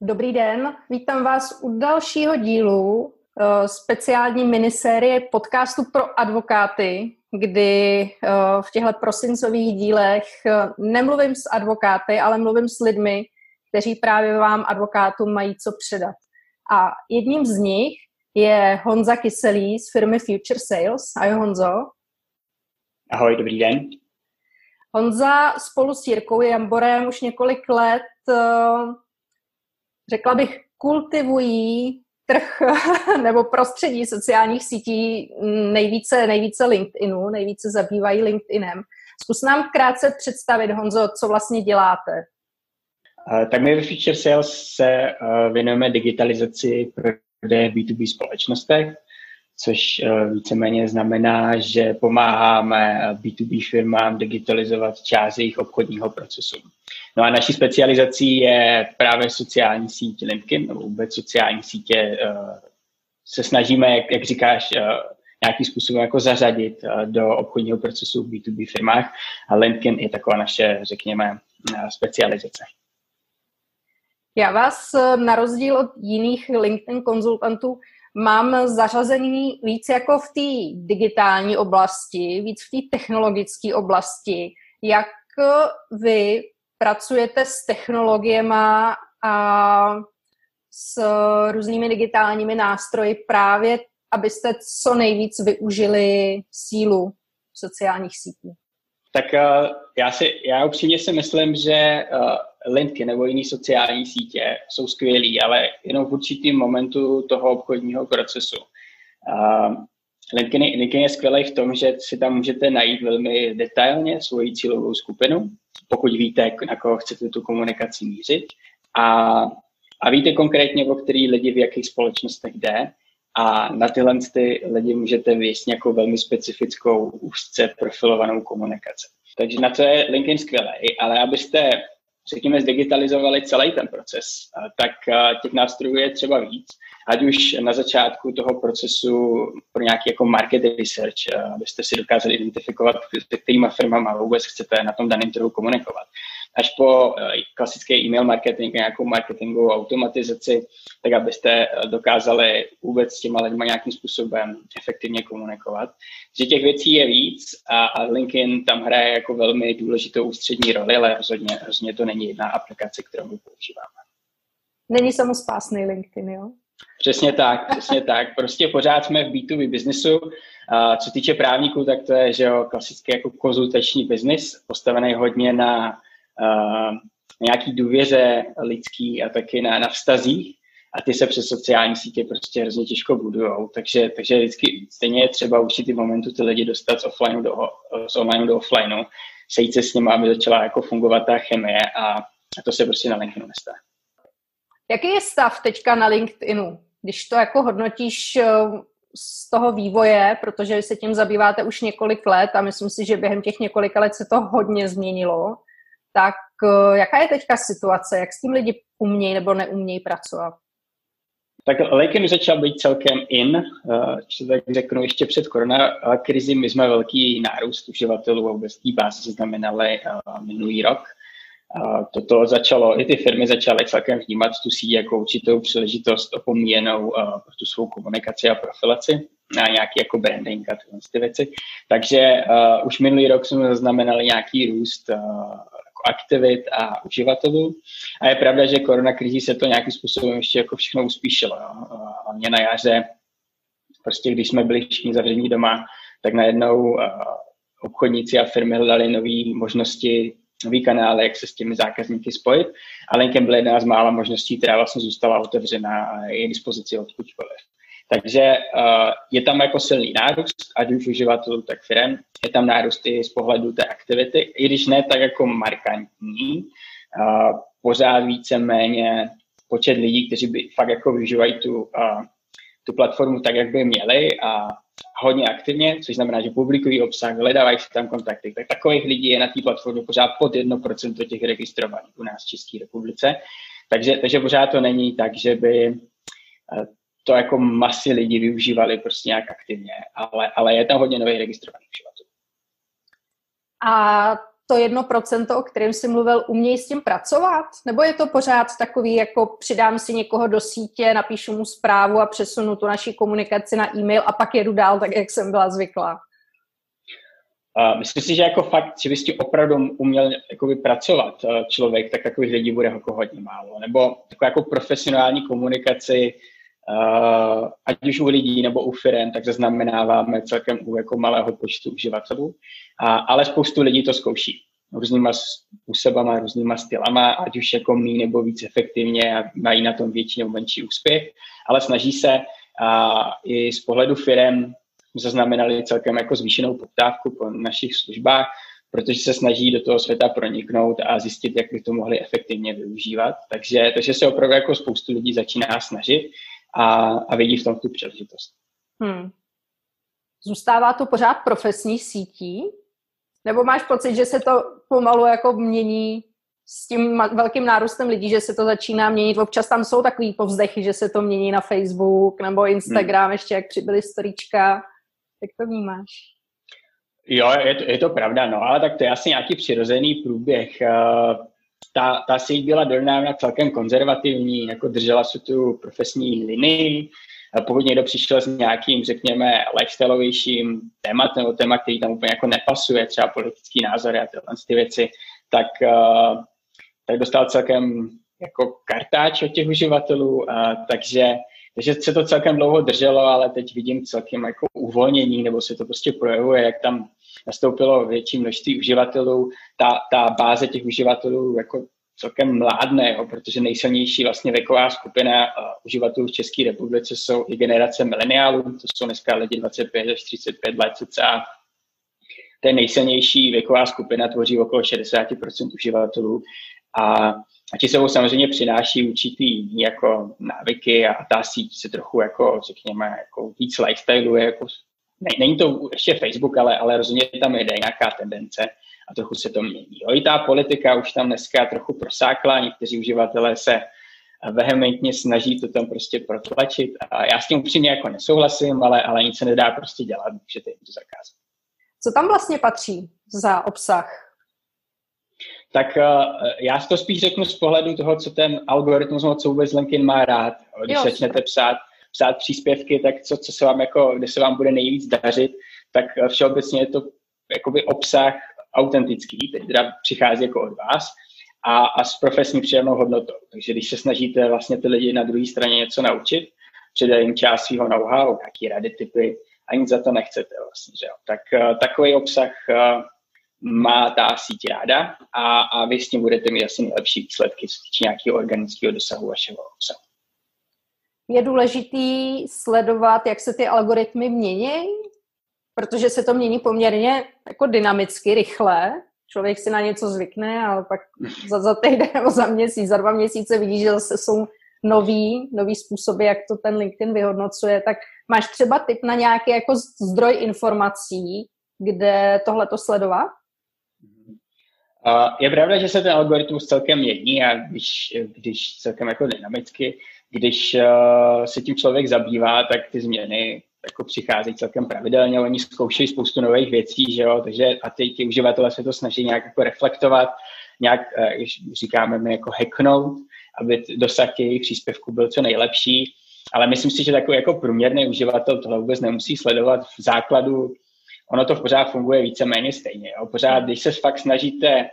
Dobrý den, vítám vás u dalšího dílu eh, speciální minisérie podcastu pro advokáty, kdy eh, v těchto prosincových dílech eh, nemluvím s advokáty, ale mluvím s lidmi, kteří právě vám advokátům mají co předat. A jedním z nich je Honza Kyselý z firmy Future Sales. Ahoj Honzo. Ahoj, dobrý den. Honza spolu s Jirkou Jamborem už několik let řekla bych, kultivují trh nebo prostředí sociálních sítí nejvíce, nejvíce LinkedInu, nejvíce zabývají LinkedInem. Zkus nám krátce představit, Honzo, co vlastně děláte. Tak my ve Future Sales se věnujeme digitalizaci prodeje B2B společnostech což eh, víceméně znamená, že pomáháme B2B firmám digitalizovat část jejich obchodního procesu. No a naší specializací je právě sociální síť LinkedIn, nebo vůbec sociální sítě. Eh, se snažíme, jak, jak říkáš, eh, nějakým způsobem jako zařadit do obchodního procesu v B2B firmách a LinkedIn je taková naše, řekněme, specializace. Já vás na rozdíl od jiných LinkedIn konzultantů mám zařazení víc jako v té digitální oblasti, víc v té technologické oblasti. Jak vy pracujete s technologiemi a s různými digitálními nástroji právě, abyste co nejvíc využili sílu sociálních sítí? Tak uh, já, si, já upřímně si myslím, že uh, LinkedIn nebo jiné sociální sítě jsou skvělý, ale jenom v určitém momentu toho obchodního procesu. Uh, LinkedIn, LinkedIn je skvělý v tom, že si tam můžete najít velmi detailně svoji cílovou skupinu, pokud víte, na koho chcete tu komunikaci mířit. A, a víte konkrétně, o který lidi v jakých společnostech jde. A na tyhle ty lidi můžete vyjít nějakou velmi specifickou, úzce profilovanou komunikaci. Takže na to je LinkedIn skvělý, ale abyste řekněme, zdigitalizovali celý ten proces, tak těch nástrojů je třeba víc, ať už na začátku toho procesu pro nějaký jako market research, abyste si dokázali identifikovat, s kterými firmama vůbec chcete na tom daném trhu komunikovat až po eh, klasický e-mail marketing, nějakou marketingovou automatizaci, tak abyste eh, dokázali vůbec s těma lidmi nějakým způsobem efektivně komunikovat. Že těch věcí je víc a, a LinkedIn tam hraje jako velmi důležitou ústřední roli, ale rozhodně, rozhodně to není jedna aplikace, kterou my používáme. Není samospásný LinkedIn, jo? Přesně tak, přesně tak. Prostě pořád jsme v B2B biznesu. A co týče právníků, tak to je že jo, klasický jako konzultační biznis, postavený hodně na uh, nějaký důvěře lidský a taky na, na vztazích a ty se přes sociální sítě prostě hrozně těžko budujou, takže, takže vždycky stejně je třeba určitý momentu ty lidi dostat z offlineu do, z online do offlineu, sejít se s nimi, aby začala jako fungovat ta chemie a, a to se prostě na LinkedInu nestane. Jaký je stav teďka na LinkedInu? Když to jako hodnotíš eh, z toho vývoje, protože se tím zabýváte už několik let a myslím si, že během těch několika let se to hodně změnilo, tak eh, jaká je teďka situace? Jak s tím lidi umějí nebo neumějí pracovat? Tak LinkedIn začal být celkem in, co eh, tak řeknu, ještě před korona krizi. My jsme velký nárůst uživatelů a vůbec té báze znamenali minulý rok. Toto začalo, i ty firmy začaly celkem vnímat tu síť jako určitou příležitost opomíjenou pro tu svou komunikaci a profilaci na nějaký jako branding a ty věci. Takže uh, už minulý rok jsme zaznamenali nějaký růst uh, aktivit a uživatelů. A je pravda, že korona krizí se to nějakým způsobem ještě jako všechno uspíšilo. Jo. Hlavně na jaře, prostě když jsme byli všichni zavření doma, tak najednou obchodníci a firmy hledali nové možnosti, nový kanály, jak se s těmi zákazníky spojit. A Linkem byl jedna z mála možností, která vlastně zůstala otevřená a je k dispozici odkudkoliv. Takže uh, je tam jako silný nárůst, ať už uživatelů, tak firm. Je tam nárůst i z pohledu té aktivity, i když ne tak jako markantní. Uh, pořád více-méně počet lidí, kteří by fakt jako využívají tu, uh, tu platformu tak, jak by měli a hodně aktivně, což znamená, že publikují obsah, hledávají si tam kontakty. Tak takových lidí je na té platformě pořád pod 1% těch registrovaných u nás v České republice. Takže, takže pořád to není tak, že by to jako masy lidí využívali prostě nějak aktivně, ale, ale je tam hodně nových registrovaných uživatelů. A to jedno procento, o kterém jsi mluvil, umějí s tím pracovat? Nebo je to pořád takový, jako přidám si někoho do sítě, napíšu mu zprávu a přesunu tu naši komunikaci na e-mail a pak jedu dál, tak jak jsem byla zvyklá? Uh, myslím si, že jako fakt, že bys opravdu uměl jakoby, pracovat uh, člověk, tak takových lidí bude jako hodně málo. Nebo takovou jako profesionální komunikaci, uh, ať už u lidí nebo u firm, tak zaznamenáváme celkem u jako malého počtu uživatelů. A, ale spoustu lidí to zkouší různýma způsobama, různýma stylama, ať už jako mý nebo víc efektivně a mají na tom větší nebo menší úspěch, ale snaží se a i z pohledu firm zaznamenali celkem jako zvýšenou poptávku po našich službách, protože se snaží do toho světa proniknout a zjistit, jak by to mohli efektivně využívat. Takže, takže se opravdu jako spoustu lidí začíná snažit a, a vidí v tom tu příležitost. Hmm. Zůstává to pořád profesní sítí? Nebo máš pocit, že se to pomalu jako mění s tím velkým nárůstem lidí, že se to začíná měnit. Občas tam jsou takový povzdechy, že se to mění na Facebook nebo Instagram, hmm. ještě jak přibyly storíčka. Jak to vnímáš? Jo, je to, je to pravda, no, ale tak to je asi nějaký přirozený průběh. Eh, ta, ta síť byla donávna celkem konzervativní, jako držela se tu profesní linii, pokud někdo přišel s nějakým, řekněme, lifestyleovějším tématem, nebo téma, který tam úplně jako nepasuje, třeba politický názory a tyhle ty věci, tak, uh, tak dostal celkem jako kartáč od těch uživatelů, takže, takže se to celkem dlouho drželo, ale teď vidím celkem jako uvolnění, nebo se to prostě projevuje, jak tam nastoupilo větší množství uživatelů, ta, ta báze těch uživatelů jako celkem mládne, jo, protože nejsilnější vlastně věková skupina uh, uživatelů v České republice jsou i generace mileniálů, to jsou dneska lidi 25 až 35 let cca. Ten nejsilnější věková skupina tvoří okolo 60% uživatelů a, a ti sebou samozřejmě přináší určitý jako návyky a ta síť se trochu jako, řekněme, jako víc lifestyle, jako, ne, není to ještě Facebook, ale, ale rozhodně tam jde nějaká tendence a trochu se to mění. Jo, I ta politika už tam dneska trochu prosákla, někteří uživatelé se vehementně snaží to tam prostě protlačit a já s tím upřímně jako nesouhlasím, ale, ale nic se nedá prostě dělat, můžete jim to zakázat. Co tam vlastně patří za obsah? Tak uh, já to spíš řeknu z pohledu toho, co ten algoritmus, co vůbec LinkedIn má rád. Když jo, začnete psát, psát příspěvky, tak co, co se vám jako, kde se vám bude nejvíc dařit, tak eh, všeobecně je to jakoby obsah autentický, který teda přichází jako od vás a, a s profesní přidanou hodnotou. Takže když se snažíte vlastně ty lidi na druhé straně něco naučit, předat jim část svého know-how, jaký rady, typy, a nic za to nechcete vlastně, že jo. Tak uh, takový obsah uh, má ta síť ráda a, a vy s tím budete mít asi nejlepší výsledky, co týče nějakého organického dosahu vašeho obsahu. Je důležitý sledovat, jak se ty algoritmy mění protože se to mění poměrně jako dynamicky, rychle. Člověk si na něco zvykne, ale pak za, za týden nebo za měsíc, za dva měsíce vidí, že zase jsou nový, nový způsoby, jak to ten LinkedIn vyhodnocuje, tak máš třeba tip na nějaký jako zdroj informací, kde tohle to sledovat? je pravda, že se ten algoritmus celkem mění a když, když celkem jako dynamicky, když uh, se tím člověk zabývá, tak ty změny jako přicházejí celkem pravidelně, oni zkoušejí spoustu nových věcí, že jo, takže a ty, ty uživatelé se to snaží nějak jako reflektovat, nějak, eh, říkáme my, jako hacknout, aby dosah těch příspěvků byl co nejlepší, ale myslím si, že takový jako průměrný uživatel tohle vůbec nemusí sledovat v základu, ono to pořád funguje víceméně stejně, jo. pořád, když se fakt snažíte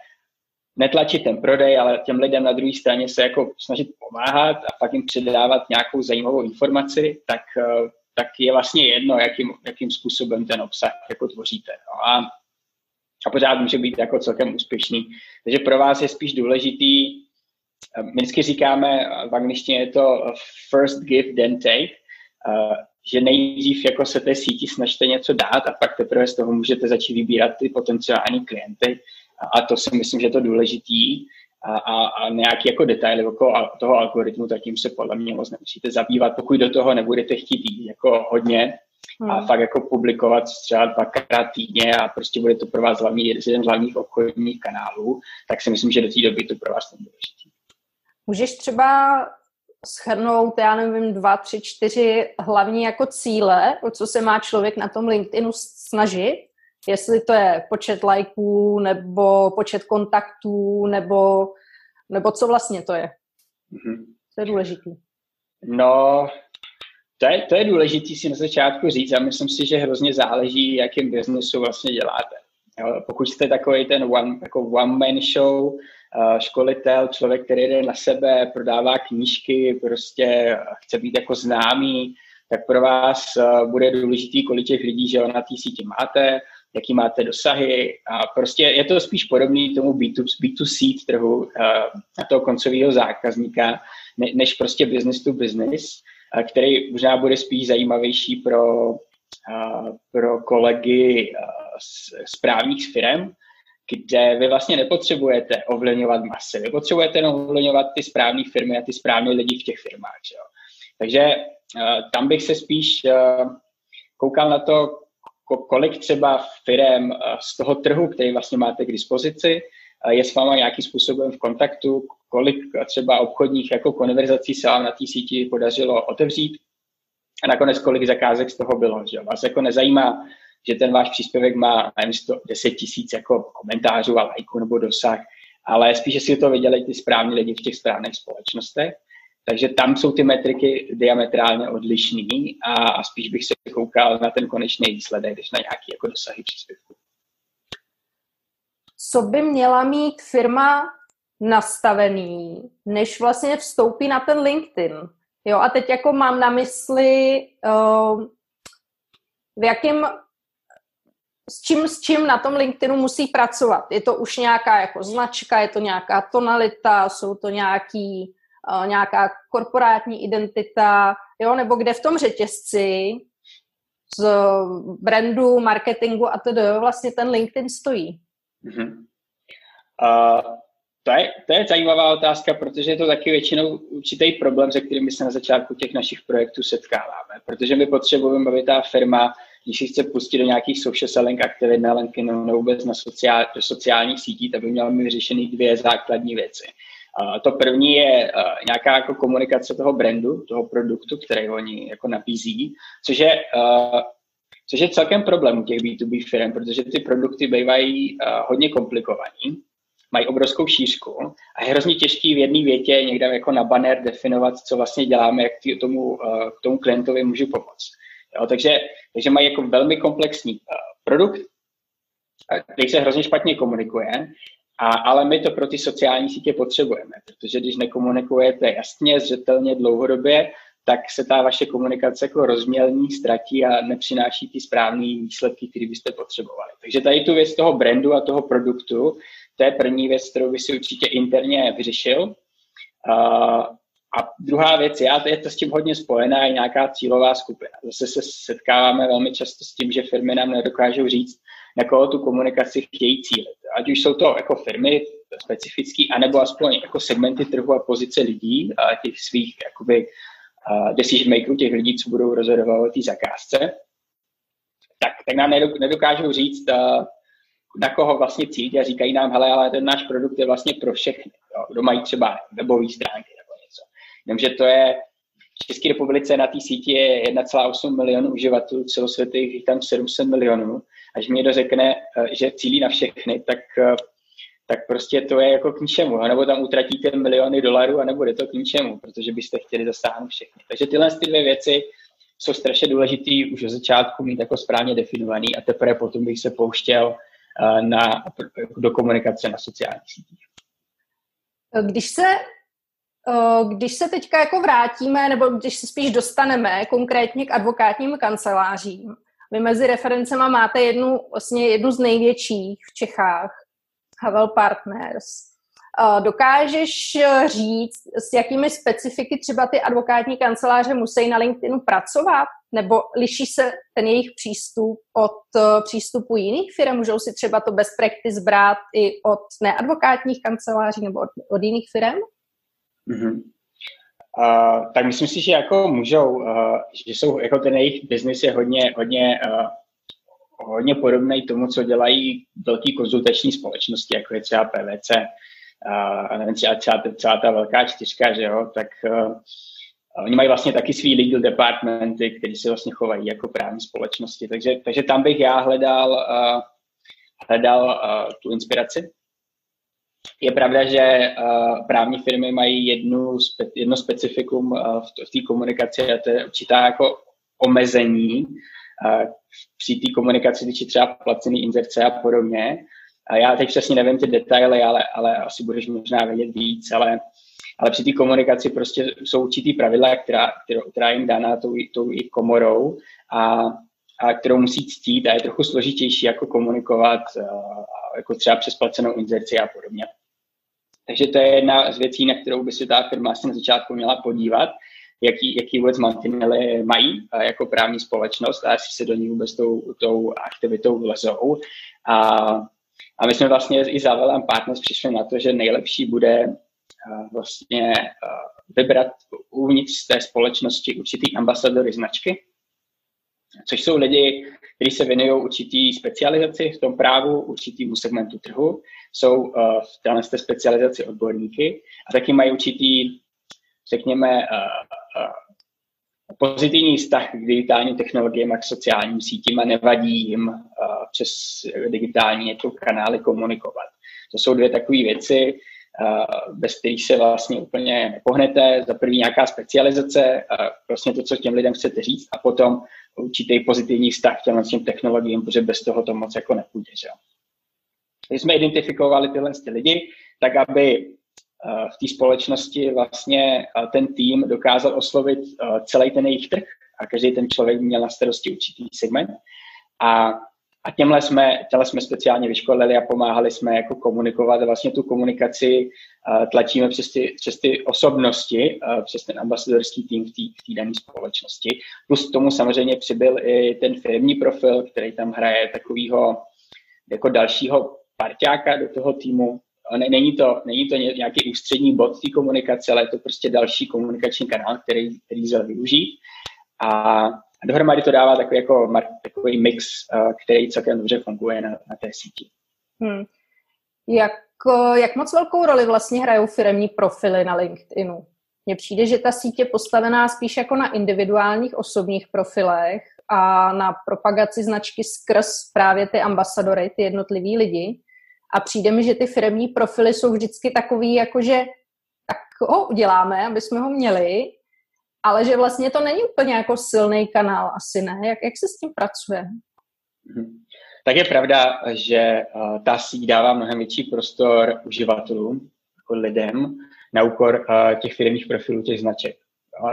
netlačit ten prodej, ale těm lidem na druhé straně se jako snažit pomáhat a fakt jim předávat nějakou zajímavou informaci, tak eh, tak je vlastně jedno, jakým, jakým způsobem ten obsah jako tvoříte. No a, a pořád může být jako celkem úspěšný. Takže pro vás je spíš důležitý, eh, my vždycky říkáme, v angličtině je to first give, then take, eh, že nejdřív jako se té síti snažte něco dát a pak teprve z toho můžete začít vybírat ty potenciální klienty. A to si myslím, že je to důležitý a, a, a nějaký jako detaily okolo toho algoritmu, tak tím se podle mě moc nemusíte zabývat, pokud do toho nebudete chtít jít jako hodně hmm. a fakt jako publikovat třeba dvakrát týdně a prostě bude to pro vás hlavní, jeden z hlavních obchodních kanálů, tak si myslím, že do té doby to pro vás není. Můžeš třeba schrnout, já nevím, dva, tři, čtyři hlavní jako cíle, o co se má člověk na tom LinkedInu snažit, Jestli to je počet lajků, nebo počet kontaktů, nebo, nebo co vlastně to je. Mm-hmm. To je důležitý. No, to je, to je důležité si na začátku říct a myslím si, že hrozně záleží, jakým biznesu vlastně děláte. Jo, pokud jste takový ten one, jako one man show, uh, školitel, člověk, který jde na sebe, prodává knížky, prostě chce být jako známý, tak pro vás uh, bude důležitý, kolik těch lidí, že na té síti máte, jaký máte dosahy a prostě je to spíš podobný tomu B2, B2C trhu uh, na toho koncového zákazníka, ne, než prostě business to business, uh, který možná bude spíš zajímavější pro, uh, pro kolegy z správních firm, kde vy vlastně nepotřebujete ovlivňovat masy, vy potřebujete jenom ovlivňovat ty správné firmy a ty správné lidi v těch firmách. Že jo? Takže tam bych se spíš koukal na to, kolik třeba firm uh, z toho trhu, který vlastně máte k dispozici, uh, je s váma nějakým způsobem v kontaktu, kolik třeba obchodních jako konverzací se vám na té síti podařilo otevřít a nakonec kolik zakázek z toho bylo. Že? Vás jako nezajímá, že ten váš příspěvek má nevím, 10 tisíc jako komentářů a lajků nebo dosah, ale spíše si to vydělají ty správní lidi v těch správných společnostech. Takže tam jsou ty metriky diametrálně odlišný a, a spíš bych se koukal na ten konečný výsledek, než na nějaký jako dosahy příspěvku. Co by měla mít firma nastavený, než vlastně vstoupí na ten LinkedIn? Jo, a teď jako mám na mysli, uh, v jakém s čím, s čím na tom LinkedInu musí pracovat. Je to už nějaká jako značka, je to nějaká tonalita, jsou to nějaký, uh, nějaká korporátní identita, jo, nebo kde v tom řetězci z brandu, marketingu a tedy vlastně ten LinkedIn stojí. Mm-hmm. Uh, to, je, to je zajímavá otázka, protože je to taky většinou určitý problém, se kterými se na začátku těch našich projektů setkáváme, protože my potřebujeme, aby ta firma když si chce pustit do nějakých social selling aktivit na LinkedInu nebo vůbec na sociál, do sociálních sítí, tak měla mít vyřešený dvě základní věci. To první je uh, nějaká jako komunikace toho brandu, toho produktu, který oni jako nabízí, což je, uh, což je celkem problém u těch B2B firm, protože ty produkty bývají uh, hodně komplikovaní, mají obrovskou šířku a je hrozně těžký v jedné větě někde jako na banner definovat, co vlastně děláme, jak tomu, uh, tomu klientovi můžu pomoct. Jo, takže, takže mají jako velmi komplexní produkt, který se hrozně špatně komunikuje, a, ale my to pro ty sociální sítě potřebujeme, protože když nekomunikujete jasně, zřetelně, dlouhodobě, tak se ta vaše komunikace jako rozmělní, ztratí a nepřináší ty správné výsledky, které byste potřebovali. Takže tady tu věc toho brandu a toho produktu, to je první věc, kterou by si určitě interně vyřešil. A druhá věc a je to s tím hodně spojená, je nějaká cílová skupina. Zase se setkáváme velmi často s tím, že firmy nám nedokážou říct, na koho tu komunikaci chtějí cílit. Ať už jsou to jako firmy specifický, anebo aspoň jako segmenty trhu a pozice lidí, a těch svých jakoby, decision makerů, těch lidí, co budou rozhodovat o té zakázce, tak, tak nám nedokážou říct, na koho vlastně cílit a říkají nám, hele, ale ten náš produkt je vlastně pro všechny, jo, kdo mají třeba webové stránky Jenomže to je v České republice na té síti je 1,8 milionů uživatelů, celosvětových jich tam 700 milionů. Až mi někdo řekne, eh, že cílí na všechny, tak, eh, tak prostě to je jako k ničemu. Nebo tam utratíte miliony dolarů a nebude to k ničemu, protože byste chtěli zasáhnout všechny. Takže tyhle ty dvě věci jsou strašně důležité už od začátku mít jako správně definovaný a teprve potom bych se pouštěl eh, na, do komunikace na sociálních sítích. Když se když se teďka jako vrátíme, nebo když se spíš dostaneme konkrétně k advokátním kancelářím, vy mezi referencema máte jednu, vlastně jednu z největších v Čechách, Havel Partners. Dokážeš říct, s jakými specifiky třeba ty advokátní kanceláře musí na LinkedInu pracovat? Nebo liší se ten jejich přístup od přístupu jiných firm? Můžou si třeba to best practice brát i od neadvokátních kanceláří nebo od, od jiných firm? Mm-hmm. Uh, tak myslím si, že jako můžou, uh, že jsou, jako ten jejich biznis je hodně, hodně, uh, hodně podobný tomu, co dělají velký konzultační společnosti, jako je třeba PVC, uh, nevím, třeba, třeba, celá ta velká čtyřka, že jo, tak uh, oni mají vlastně taky svý legal departmenty, které se vlastně chovají jako právní společnosti, takže, takže tam bych já hledal uh, hledal uh, tu inspiraci. Je pravda, že uh, právní firmy mají jednu, spe, jedno specifikum uh, v, té komunikaci a to je určitá jako omezení uh, při té komunikaci, když třeba placený inzerce a podobně. A já teď přesně nevím ty detaily, ale, ale asi budeš možná vědět víc, ale, ale při té komunikaci prostě jsou určitý pravidla, která, která, která jim dána tou, tou i komorou a, a kterou musí ctít a je trochu složitější jako komunikovat jako třeba přes placenou inzerci a podobně. Takže to je jedna z věcí, na kterou by se ta firma asi na začátku měla podívat, jaký, jaký vůbec mantinely mají jako právní společnost a jestli se do ní vůbec tou, tou aktivitou vlezou. A a my jsme vlastně i za Velem Partners přišli na to, že nejlepší bude uh, vlastně uh, vybrat uvnitř té společnosti určitý ambasadory značky, což jsou lidi, kteří se věnují určitý specializaci v tom právu, určitýmu segmentu trhu, jsou v téhle specializaci odborníky a taky mají určitý, řekněme, uh, uh, pozitivní vztah k digitálním technologiím a k sociálním sítím a nevadí jim přes digitální jako kanály komunikovat. To jsou dvě takové věci, bez kterých se vlastně úplně nepohnete. Za první nějaká specializace, vlastně to, co těm lidem chcete říct, a potom určitý pozitivní vztah k těm, technologiím, protože bez toho to moc jako nepůjde. Že? Když jsme identifikovali tyhle lidi, tak aby Eh, v té společnosti vlastně eh, ten tým dokázal oslovit eh, celý ten jejich trh a každý ten člověk měl na starosti určitý segment. A, a těmhle jsme, těmhle jsme speciálně vyškolili a pomáhali jsme jako komunikovat vlastně tu komunikaci tlačíme přes ty, přes ty osobnosti, přes ten ambasadorský tým v té dané společnosti. Plus k tomu samozřejmě přibyl i ten firmní profil, který tam hraje takového jako dalšího parťáka do toho týmu, ne, není, to, není to nějaký ústřední bod té komunikace, ale je to prostě další komunikační kanál, který, který lze využít. A, a dohromady to dává takový, jako, takový mix, uh, který celkem dobře funguje na, na té síti. Hmm. Jak, jak moc velkou roli vlastně hrajou firmní profily na LinkedInu? Mně přijde, že ta sítě je postavená spíš jako na individuálních osobních profilech a na propagaci značky skrz právě ty ambasadory, ty jednotlivý lidi. A přijde mi, že ty firmní profily jsou vždycky takový, jakože tak ho uděláme, aby jsme ho měli, ale že vlastně to není úplně jako silný kanál, asi ne. Jak, jak se s tím pracuje? Mhm. Tak je pravda, že uh, ta síť dává mnohem větší prostor uživatelům, jako lidem, na úkor uh, těch firmních profilů, těch značek.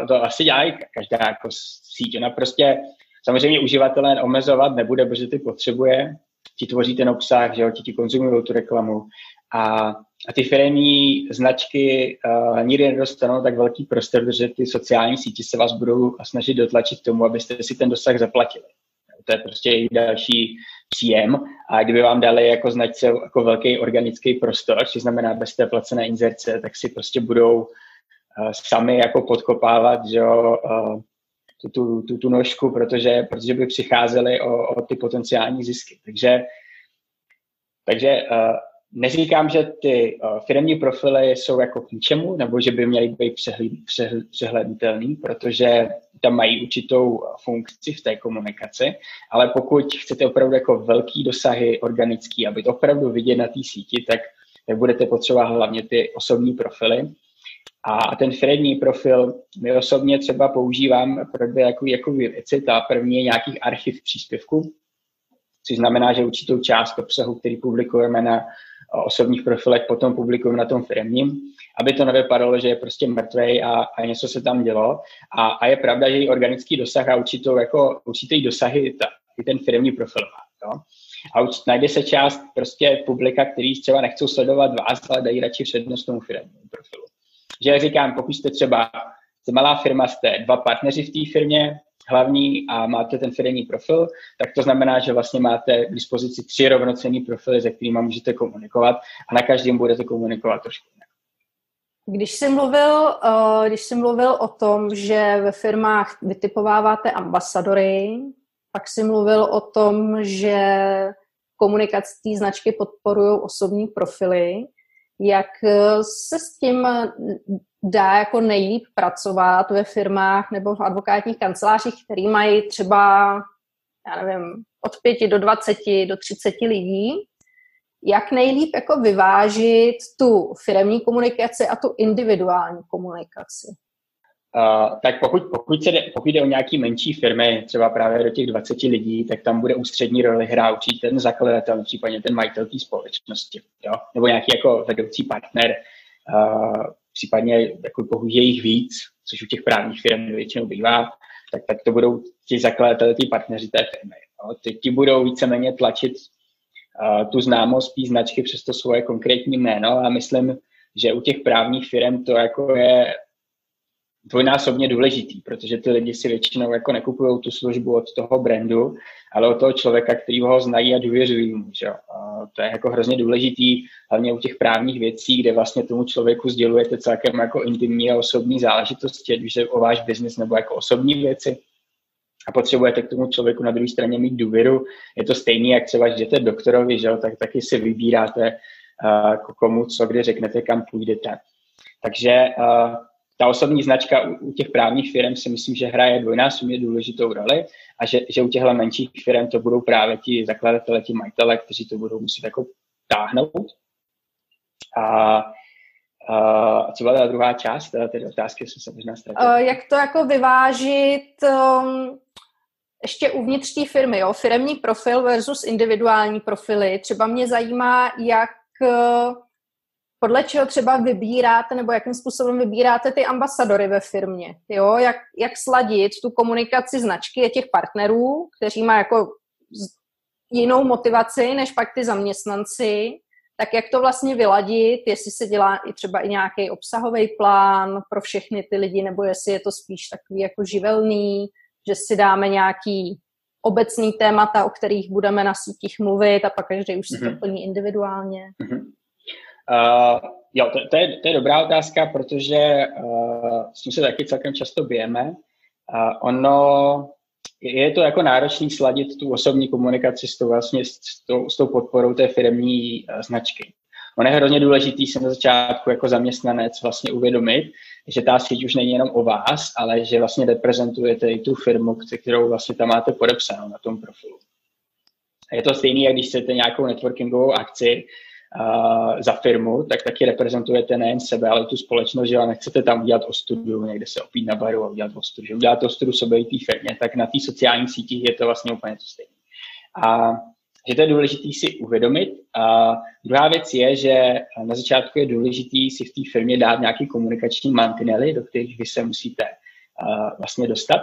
To asi dělá každá jako síť. Ona prostě samozřejmě uživatelé omezovat nebude, protože ty potřebuje, ti tvoří ten obsah, že jo, ti, ti konzumují tu reklamu. A, a ty firmní značky uh, nikdy nedostanou tak velký prostor, protože ty sociální sítě se vás budou snažit dotlačit k tomu, abyste si ten dosah zaplatili. To je prostě i další příjem a kdyby vám dali jako značce jako velký organický prostor, což znamená bez té placené inzerce, tak si prostě budou uh, sami jako podkopávat, že jo, uh, tu, tu, tu, tu nožku, protože, protože by přicházeli o, o ty potenciální zisky. Takže, takže neříkám, že ty uh, firmní profily jsou jako k ničemu, nebo že by měly být přehled, přehlednutelný, protože tam mají určitou funkci v té komunikaci, ale pokud chcete opravdu jako velký dosahy organický, aby to opravdu vidět na té síti, tak, budete potřebovat hlavně ty osobní profily, a ten firmní profil my osobně třeba používám pro dvě jako, jako věci. Ta první je nějakých archiv příspěvků, což znamená, že určitou část obsahu, který publikujeme na osobních profilech, potom publikujeme na tom firmním, aby to nevypadalo, že je prostě mrtvý a, a něco se tam dělo. A, a je pravda, že i organický dosah a určitou, jako, určitý dosahy ta, i ten firmní profil má. Jo? A už najde se část prostě publika, který třeba nechcou sledovat vás, ale dají radši přednost tomu firmnímu profilu že jak říkám, pokud jste třeba malá firma, jste dva partneři v té firmě, hlavní a máte ten firmní profil, tak to znamená, že vlastně máte k dispozici tři rovnocenní profily, se kterými můžete komunikovat a na každém budete komunikovat trošku jinak. Když jsi, mluvil, eh, když jsi mluvil o tom, že ve firmách vytipováváte ambasadory, pak jsi mluvil o tom, že komunikaci té značky podporují osobní profily. Jak eh, se s tím dá jako nejlíp pracovat ve firmách nebo v advokátních kancelářích, který mají třeba, já nevím, od 5 do 20, do 30 lidí jak nejlíp jako vyvážit tu firemní komunikaci a tu individuální komunikaci? Uh, tak pokud, pokud, se jde, pokud jde o nějaký menší firmy, třeba právě do těch 20 lidí, tak tam bude ústřední roli hrát určitě ten zakladatel, případně ten majitel té společnosti, jo? nebo nějaký jako vedoucí partner, uh, případně jako pokud je jich víc, což u těch právních firm většinou bývá, tak, tak to budou ti zakladatelé, ty partneři té firmy. Jo? Ty, ti budou víceméně tlačit uh, tu známost té značky přes to svoje konkrétní jméno a myslím, že u těch právních firm to jako je dvojnásobně důležitý, protože ty lidi si většinou jako nekupují tu službu od toho brandu, ale od toho člověka, který ho znají a důvěřují mu. Že? A to je jako hrozně důležitý, hlavně u těch právních věcí, kde vlastně tomu člověku sdělujete celkem jako intimní a osobní záležitosti, ať už je o váš biznis nebo jako osobní věci a potřebujete k tomu člověku na druhé straně mít důvěru. Je to stejný, jak třeba jdete doktorovi, že? tak taky si vybíráte, uh, komu co, kde řeknete, kam půjdete. Takže uh, ta osobní značka u, u těch právních firm si myslím, že hraje dvojnásobně důležitou roli a že, že u těchto menších firm to budou právě ti zakladatelé, ti majitele, kteří to budou muset jako táhnout. A, a co byla ta druhá část té otázky, jsem se možná ztratil. Jak to jako vyvážit um, ještě uvnitř té firmy, jo? firemní profil versus individuální profily. Třeba mě zajímá, jak podle čeho třeba vybíráte nebo jakým způsobem vybíráte ty ambasadory ve firmě. Jo? Jak, jak sladit tu komunikaci značky a těch partnerů, kteří má jako jinou motivaci než pak ty zaměstnanci, tak jak to vlastně vyladit, jestli se dělá i třeba i nějaký obsahový plán pro všechny ty lidi, nebo jestli je to spíš takový jako živelný, že si dáme nějaký obecný témata, o kterých budeme na sítích mluvit a pak každý už si mm-hmm. to mhm. plní individuálně. Mm-hmm. Uh, jo, to, to, je, to je dobrá otázka, protože uh, s tím se taky celkem často bijeme. Uh, ono je to jako náročný sladit tu osobní komunikaci s tou, vlastně, s tou, s tou podporou té firmní uh, značky. Ono je hrozně důležitý se na začátku jako zaměstnanec vlastně uvědomit, že ta síť už není jenom o vás, ale že vlastně reprezentujete i tu firmu, kterou vlastně tam máte podepsanou na tom profilu. Je to stejné, jak když chcete nějakou networkingovou akci, uh, za firmu, tak taky reprezentujete nejen sebe, ale tu společnost, že nechcete tam udělat ostudu, někde se opít na baru a udělat ostudu, že udělat ostudu sobě i té firmě, tak na té sociálních sítích je to vlastně úplně to stejné. A že to je důležité si uvědomit. A druhá věc je, že na začátku je důležité si v té firmě dát nějaký komunikační mantinely, do kterých vy se musíte vlastně dostat.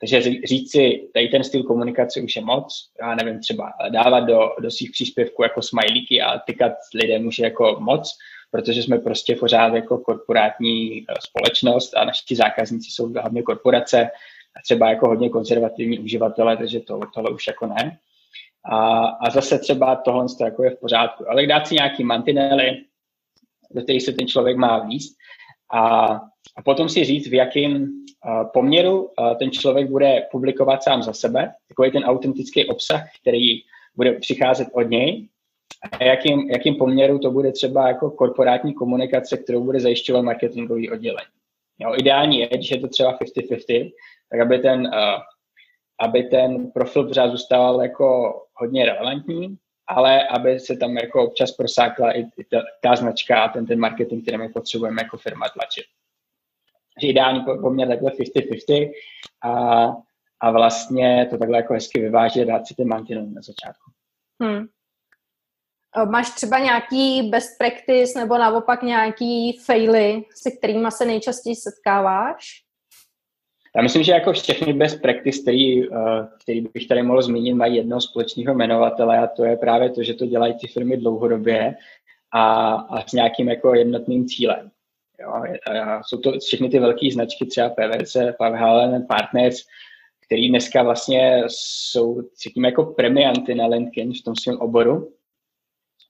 Takže říct si, tady ten styl komunikace už je moc, já nevím, třeba dávat do, do svých příspěvků jako smajlíky a tykat lidem už je jako moc, protože jsme prostě pořád jako korporátní eh, společnost a naši zákazníci jsou hlavně korporace a třeba jako hodně konzervativní uživatelé, takže to, tohle už jako ne. A, a zase třeba tohle jako je v pořádku. Ale dát si nějaký mantinely, do kterých se ten člověk má výst a, a potom si říct, v jakém poměru ten člověk bude publikovat sám za sebe, takový ten autentický obsah, který bude přicházet od něj a jakým, jakým poměru to bude třeba jako korporátní komunikace, kterou bude zajišťovat marketingový oddělení. Jo, ideální je, když je to třeba 50-50, tak aby ten, uh, aby ten profil pořád zůstával jako hodně relevantní, ale aby se tam jako občas prosákla i ta, ta značka a ten, ten marketing, který my potřebujeme jako firma tlačit že ideální poměr takhle 50-50 a, a vlastně to takhle jako hezky vyvážit, dát si ty mantinely na začátku. Hmm. Máš třeba nějaký best practice nebo naopak nějaký faily, se kterými se nejčastěji setkáváš? Já myslím, že jako všechny best practice, který, který bych tady mohl zmínit, mají jednoho společného jmenovatele a to je právě to, že to dělají ty firmy dlouhodobě a, a s nějakým jako jednotným cílem. Jo, a jsou to všechny ty velké značky, třeba PVC, Pavel Partners, který dneska vlastně jsou, cítíme jako premianty na LinkedIn v tom svém oboru.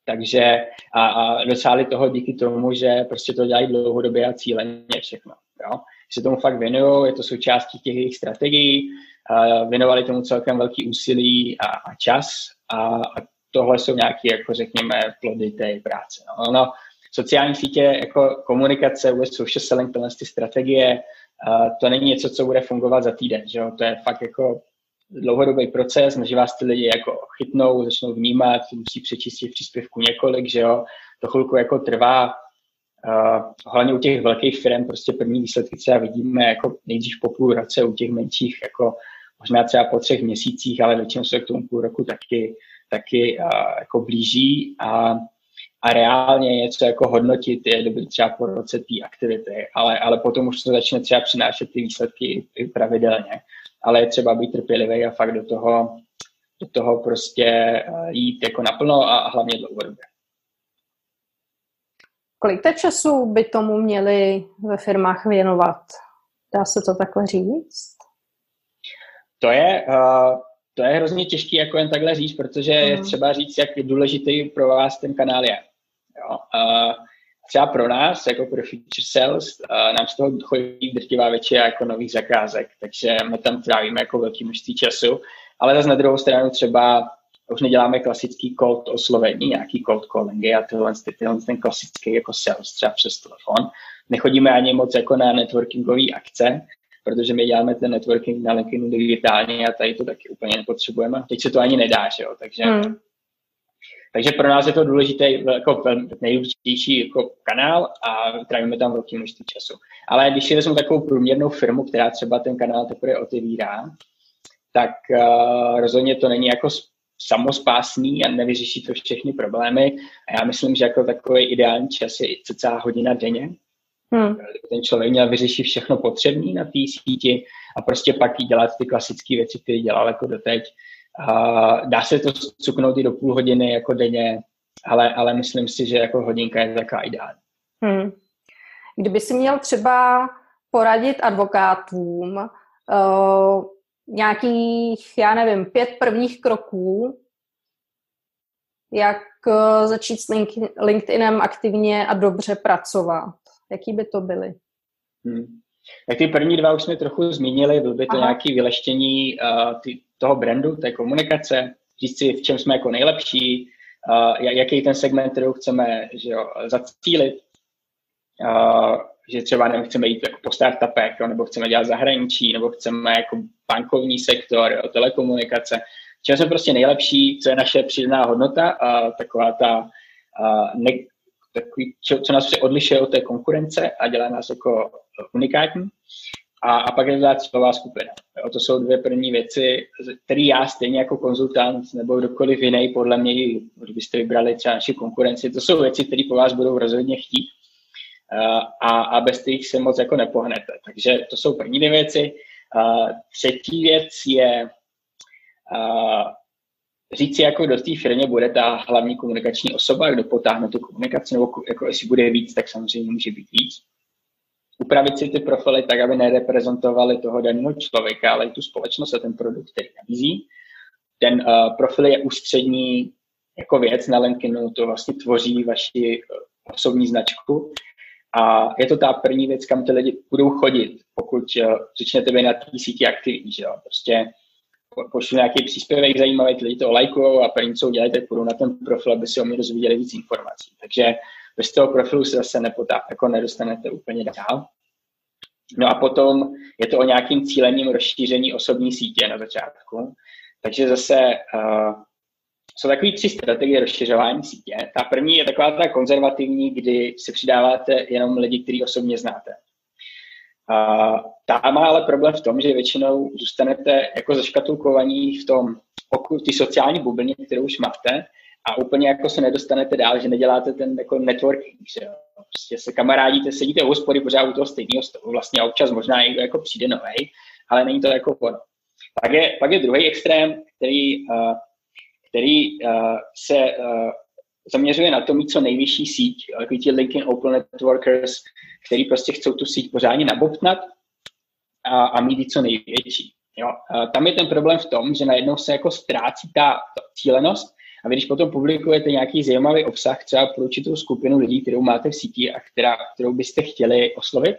Takže a, a dosáhli toho díky tomu, že prostě to dělají dlouhodobě a cíleně všechno. Jo. Se tomu fakt věnují, je to součástí těch jejich strategií, a věnovali tomu celkem velký úsilí a, a čas a, a tohle jsou nějaké, jako řekněme, plody té práce. No. no sociální sítě jako komunikace, vůbec social selling, tyhle ty strategie, to není něco, co bude fungovat za týden, že jo? to je fakt jako dlouhodobý proces, než vás ty lidi jako chytnou, začnou vnímat, musí přečistit příspěvku několik, že jo, to chvilku jako trvá, Uh, hlavně u těch velkých firm prostě první výsledky třeba vidíme jako nejdřív po půl roce, u těch menších jako možná třeba po třech měsících, ale většinou se k tomu půl roku taky, taky uh, jako blíží. A, a reálně něco jako hodnotit je dobrý třeba po roce té aktivity, ale, ale potom už to začne třeba přinášet ty výsledky i pravidelně, ale je třeba být trpělivý a fakt do toho, do toho prostě jít jako naplno a hlavně dlouhodobě. Kolik té času by tomu měli ve firmách věnovat? Dá se to takhle říct? To je, uh, to je hrozně těžké jako jen takhle říct, protože je mhm. třeba říct, jak důležitý pro vás ten kanál je. Jo? Uh, třeba pro nás, jako pro Future Sales, nám z toho chodí drtivá většina jako nových zakázek, takže my tam trávíme jako velký množství času, ale zase na druhou stranu třeba už neděláme klasický cold oslovení, nějaký cold callingy a tyhle, tyhle ten klasický jako sales třeba přes telefon. Nechodíme ani moc jako na networkingové akce, protože my děláme ten networking na LinkedInu digitálně a tady to taky úplně nepotřebujeme. Teď se to ani nedá, že jo? Takže, hmm. Takže pro nás je to důležité, jako nejdůležitější jako kanál a trávíme tam velké množství času. Ale když si vezmu takovou průměrnou firmu, která třeba ten kanál teprve otevírá, tak uh, rozhodně to není jako samospásný a nevyřeší to všechny problémy. A já myslím, že jako takový ideální čas je celá hodina denně. Hmm. Ten člověk měl vyřešit všechno potřebné na té síti a prostě pak jí dělat ty klasické věci, které dělal jako doteď. Dá se to cuknout i do půl hodiny jako denně, ale, ale myslím si, že jako hodinka je taková ideální. Hmm. Kdyby si měl třeba poradit advokátům, uh, nějakých, já nevím, pět prvních kroků, jak eh, začít s LinkedInem aktivně a dobře pracovat. Jaký by to byly? Hmm. Tak ty první dva už jsme trochu zmínili, byl by to Aha. nějaké vyleštění uh, ty, toho brandu, té komunikace, říct si, v čem jsme jako nejlepší, uh, jaký ten segment, který chceme že jo, zacílit. Uh, že třeba nevím, chceme jít jako po startupech, jo, nebo chceme dělat zahraničí, nebo chceme jako bankovní sektor, jo, telekomunikace. Čem jsme prostě nejlepší, co je naše přidaná hodnota a taková ta a ne, takový, čo, co nás odlišuje od té konkurence a dělá nás jako unikátní. A, a pak je to cílová skupina. Jo, to jsou dvě první věci, které já stejně jako konzultant nebo kdokoliv jiný, podle mě, kdybyste vybrali třeba naši konkurenci, to jsou věci, které po vás budou rozhodně chtít a, a bez těch se moc jako nepohnete. Takže to jsou první dvě věci. A třetí věc je a, říct si, jako do té firmě bude ta hlavní komunikační osoba, kdo potáhne tu komunikaci, nebo jako jestli bude víc, tak samozřejmě může být víc. Upravit si ty profily tak, aby nereprezentovali toho daného člověka, ale i tu společnost a ten produkt, který nabízí. Ten uh, profil je ústřední jako věc na LinkedInu, to vlastně tvoří vaši osobní značku a je to ta první věc, kam ty lidi budou chodit, pokud uh, začnete být na té síti aktivní, že jo. Prostě pošlu nějaký příspěvek zajímavý, ty lidi to lajkují a první, co udělají, tak půjdou na ten profil, aby si o mě dozvěděli víc informací. Takže bez toho profilu se zase nepotá, jako nedostanete úplně dál. No a potom je to o nějakým cílením rozšíření osobní sítě na začátku. Takže zase uh, jsou takové tři strategie rozšiřování sítě. Ta první je taková ta konzervativní, kdy si přidáváte jenom lidi, který osobně znáte. A ta má ale problém v tom, že většinou zůstanete jako zaškatulkovaní v tom oku, ty sociální bublině, kterou už máte a úplně jako se nedostanete dál, že neděláte ten jako networking, že jo. Prostě se kamarádíte, sedíte u hospody pořád u toho stejného stolu, vlastně a občas možná někdo jako přijde nový, ale není to jako ono. Pak je, pak je druhý extrém, který uh, který uh, se uh, zaměřuje na to mít co nejvyšší síť, jako ti LinkedIn Open Networkers, který prostě chcou tu síť pořádně nabobtnat a, a mít co největší. Jo. Uh, tam je ten problém v tom, že najednou se jako ztrácí ta cílenost a vy když potom publikujete nějaký zajímavý obsah třeba pro určitou skupinu lidí, kterou máte v síti a která, kterou byste chtěli oslovit,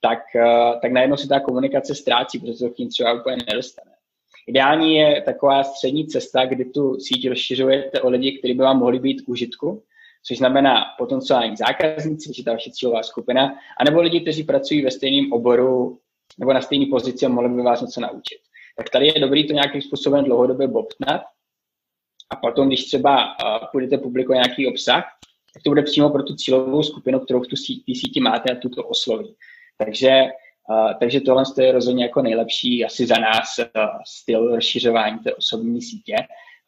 tak, uh, tak najednou se ta komunikace ztrácí, protože to k tím třeba úplně nedostane. Ideální je taková střední cesta, kdy tu síť rozšiřujete o lidi, kteří by vám mohli být k užitku, což znamená potenciální zákazníci, je ta cílová skupina, anebo lidi, kteří pracují ve stejném oboru nebo na stejné pozici a mohli by vás něco naučit. tak tady je dobrý to nějakým způsobem dlouhodobě bobtnat. A potom, když třeba uh, půjdete publikovat nějaký obsah, tak to bude přímo pro tu cílovou skupinu, kterou v tu sí, síti máte a tu to osloví. Takže, uh, takže tohle je rozhodně jako nejlepší asi za nás uh, styl rozšiřování té osobní sítě.